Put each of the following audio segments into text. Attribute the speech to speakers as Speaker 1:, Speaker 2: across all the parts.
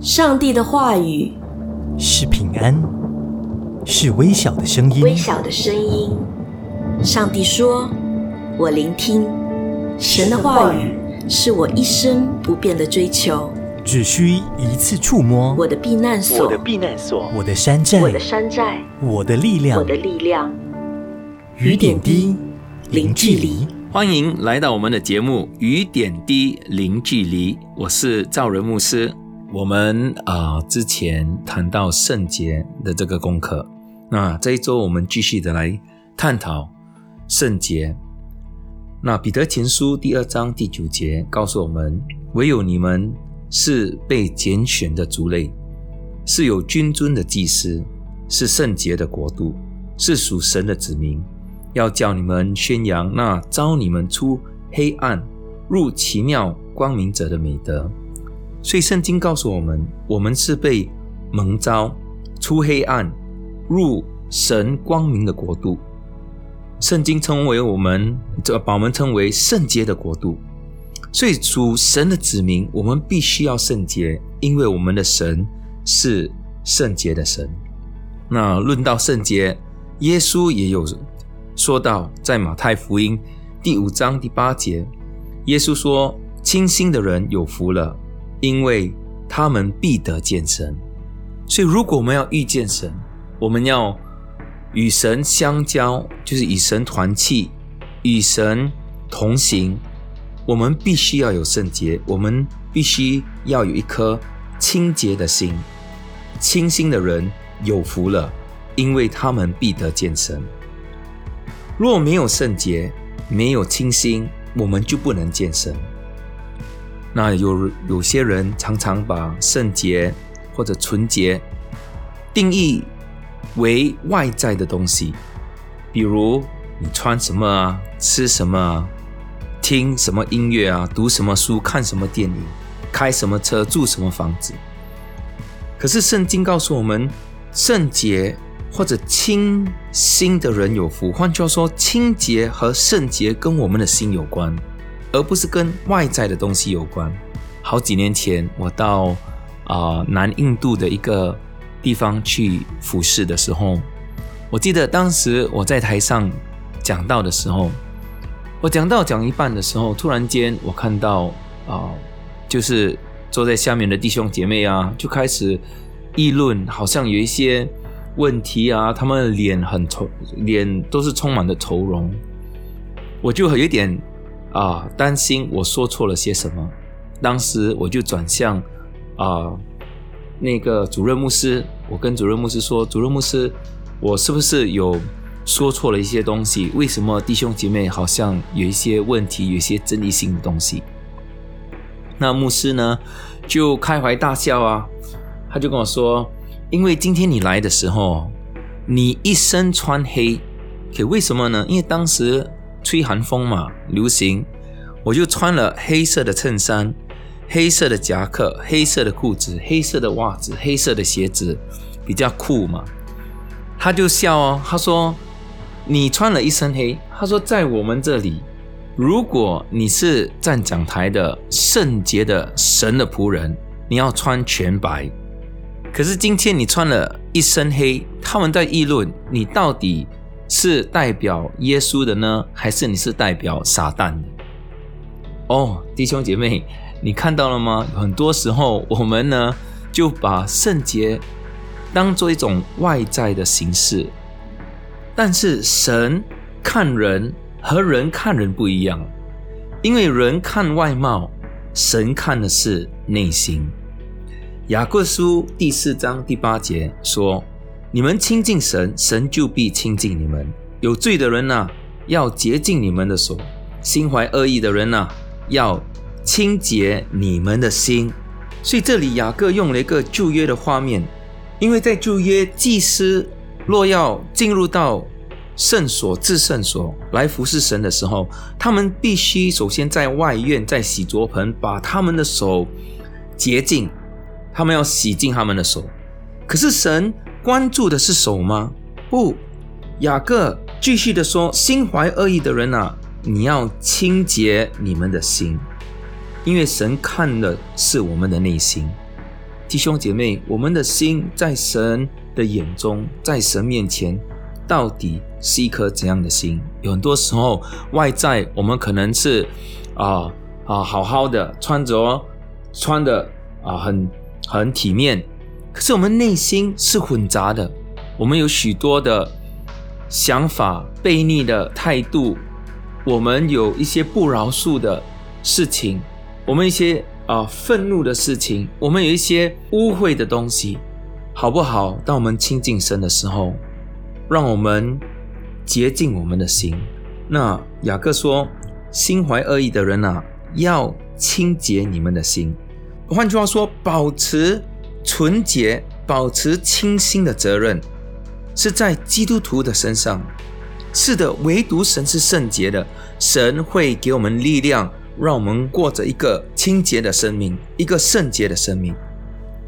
Speaker 1: 上帝的话语
Speaker 2: 是平安，是微小的声音。
Speaker 1: 微小的声音。上帝说：“我聆听。”神的话语是我一生不变的追求。
Speaker 2: 只需一次触摸，
Speaker 1: 我的避难所，
Speaker 3: 我的避难所，
Speaker 2: 我的山寨，
Speaker 1: 我的山寨，
Speaker 2: 我的力量，
Speaker 1: 我的力量。
Speaker 2: 雨点滴，零距离。
Speaker 3: 欢迎来到我们的节目《雨点滴零距离》，我是赵仁牧师。我们啊，之前谈到圣洁的这个功课，那这一周我们继续的来探讨圣洁。那彼得前书第二章第九节告诉我们：唯有你们是被拣选的族类，是有君尊的祭司，是圣洁的国度，是属神的子民。要叫你们宣扬那招你们出黑暗入奇妙光明者的美德。所以圣经告诉我们，我们是被蒙召出黑暗入神光明的国度。圣经称为我们，这把我们称为圣洁的国度。所以主神的子民，我们必须要圣洁，因为我们的神是圣洁的神。那论到圣洁，耶稣也有说到，在马太福音第五章第八节，耶稣说：“清心的人有福了。”因为他们必得见神，所以如果我们要遇见神，我们要与神相交，就是与神团契，与神同行。我们必须要有圣洁，我们必须要有一颗清洁的心。清心的人有福了，因为他们必得见神。若没有圣洁，没有清心，我们就不能见神。那有有些人常常把圣洁或者纯洁定义为外在的东西，比如你穿什么啊，吃什么啊，听什么音乐啊，读什么书，看什么电影，开什么车，住什么房子。可是圣经告诉我们，圣洁或者清心的人有福。换句话说，清洁和圣洁跟我们的心有关。而不是跟外在的东西有关。好几年前，我到啊南印度的一个地方去服侍的时候，我记得当时我在台上讲到的时候，我讲到讲一半的时候，突然间我看到啊，就是坐在下面的弟兄姐妹啊，就开始议论，好像有一些问题啊，他们脸很愁，脸都是充满的愁容，我就有点。啊，担心我说错了些什么，当时我就转向啊那个主任牧师，我跟主任牧师说：“主任牧师，我是不是有说错了一些东西？为什么弟兄姐妹好像有一些问题，有一些争议性的东西？”那牧师呢就开怀大笑啊，他就跟我说：“因为今天你来的时候，你一身穿黑，可为什么呢？因为当时。”吹寒风嘛，流行，我就穿了黑色的衬衫、黑色的夹克、黑色的裤子、黑色的袜子、黑色的鞋子，比较酷嘛。他就笑哦，他说：“你穿了一身黑。”他说：“在我们这里，如果你是站讲台的圣洁的神的仆人，你要穿全白。可是今天你穿了一身黑，他们在议论你到底。”是代表耶稣的呢，还是你是代表撒旦的？哦，弟兄姐妹，你看到了吗？很多时候我们呢就把圣洁当做一种外在的形式，但是神看人和人看人不一样，因为人看外貌，神看的是内心。雅各书第四章第八节说。你们亲近神，神就必亲近你们。有罪的人呐，要洁净你们的手；心怀恶意的人呐，要清洁你们的心。所以这里雅各用了一个旧约的画面，因为在旧约，祭司若要进入到圣所、至圣所来服侍神的时候，他们必须首先在外院在洗濯盆把他们的手洁净，他们要洗净他们的手。可是神。关注的是手吗？不，雅各继续的说：“心怀恶意的人啊，你要清洁你们的心。”因为神看的是我们的内心。弟兄姐妹，我们的心在神的眼中，在神面前，到底是一颗怎样的心？有很多时候，外在我们可能是啊啊好好的穿着穿的啊很很体面，可是我们内心是混杂的，我们有许多的想法、悖逆的态度，我们有一些不饶恕的事情，我们一些。啊，愤怒的事情，我们有一些污秽的东西，好不好？当我们亲近神的时候，让我们洁净我们的心。那雅各说：“心怀恶意的人啊，要清洁你们的心。”换句话说，保持纯洁、保持清心的责任，是在基督徒的身上。是的，唯独神是圣洁的，神会给我们力量。让我们过着一个清洁的生命，一个圣洁的生命。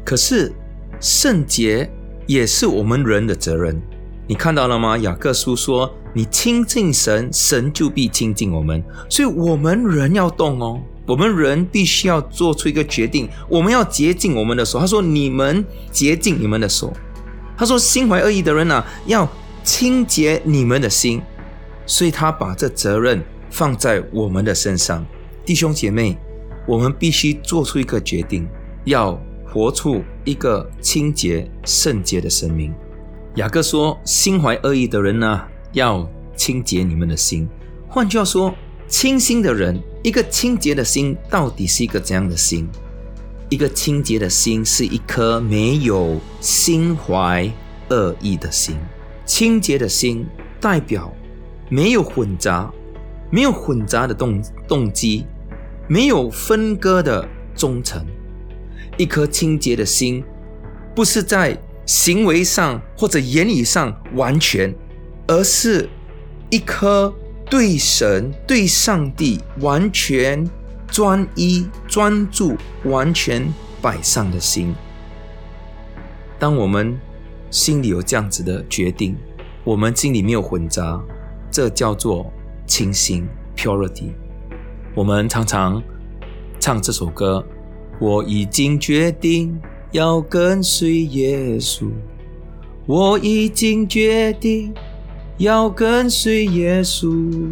Speaker 3: 可是，圣洁也是我们人的责任。你看到了吗？雅各书说：“你亲近神，神就必亲近我们。”所以，我们人要动哦。我们人必须要做出一个决定，我们要洁净我们的手。他说：“你们洁净你们的手。”他说：“心怀恶意的人呢，要清洁你们的心。”所以他把这责任放在我们的身上。弟兄姐妹，我们必须做出一个决定，要活出一个清洁圣洁的生命。雅各说：“心怀恶意的人呢，要清洁你们的心。”换句话说，清心的人，一个清洁的心，到底是一个怎样的心？一个清洁的心，是一颗没有心怀恶意的心。清洁的心代表没有混杂，没有混杂的动动机。没有分割的忠诚，一颗清洁的心，不是在行为上或者言语上完全，而是一颗对神、对上帝完全专一、专注、完全摆上的心。当我们心里有这样子的决定，我们心里没有混杂，这叫做清心 （purity）。我们常常唱这首歌，我已经决定要跟随耶稣。我已经决定要跟随耶稣。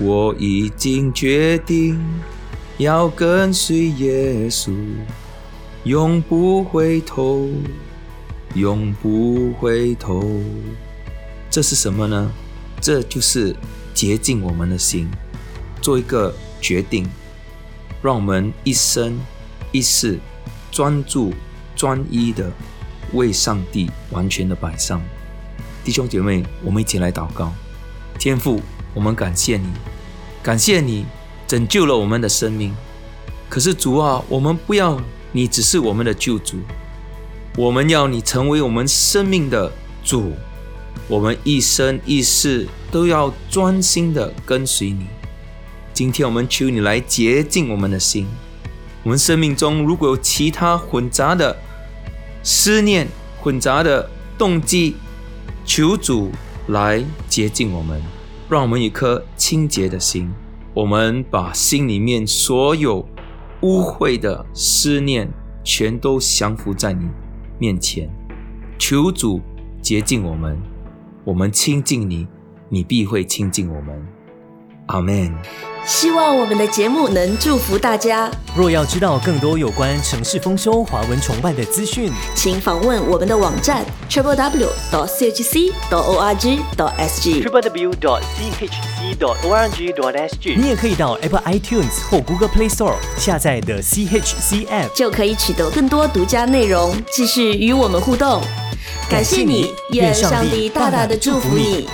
Speaker 3: 我已经决定要跟随耶稣，永不回头，永不回头。这是什么呢？这就是洁净我们的心，做一个。决定，让我们一生一世专注、专一的为上帝完全的摆上。弟兄姐妹，我们一起来祷告。天父，我们感谢你，感谢你拯救了我们的生命。可是主啊，我们不要你只是我们的救主，我们要你成为我们生命的主。我们一生一世都要专心的跟随你。今天我们求你来洁净我们的心。我们生命中如果有其他混杂的思念、混杂的动机，求主来洁净我们，让我们一颗清洁的心。我们把心里面所有污秽的思念，全都降服在你面前。求主洁净我们，我们亲近你，你必会亲近我们。阿门。
Speaker 1: 希望我们的节目能祝福大家。
Speaker 2: 若要知道更多有关城市丰收、华文崇拜的资讯，
Speaker 1: 请访问我们的网站 triple w dot chc dot org dot sg
Speaker 2: triple w dot chc dot org dot sg。你也可以到 Apple iTunes 或 Google Play Store 下载的 CHC App，
Speaker 1: 就可以取得更多独家内容，继续与我们互动。感谢你，愿上帝大大的祝福你。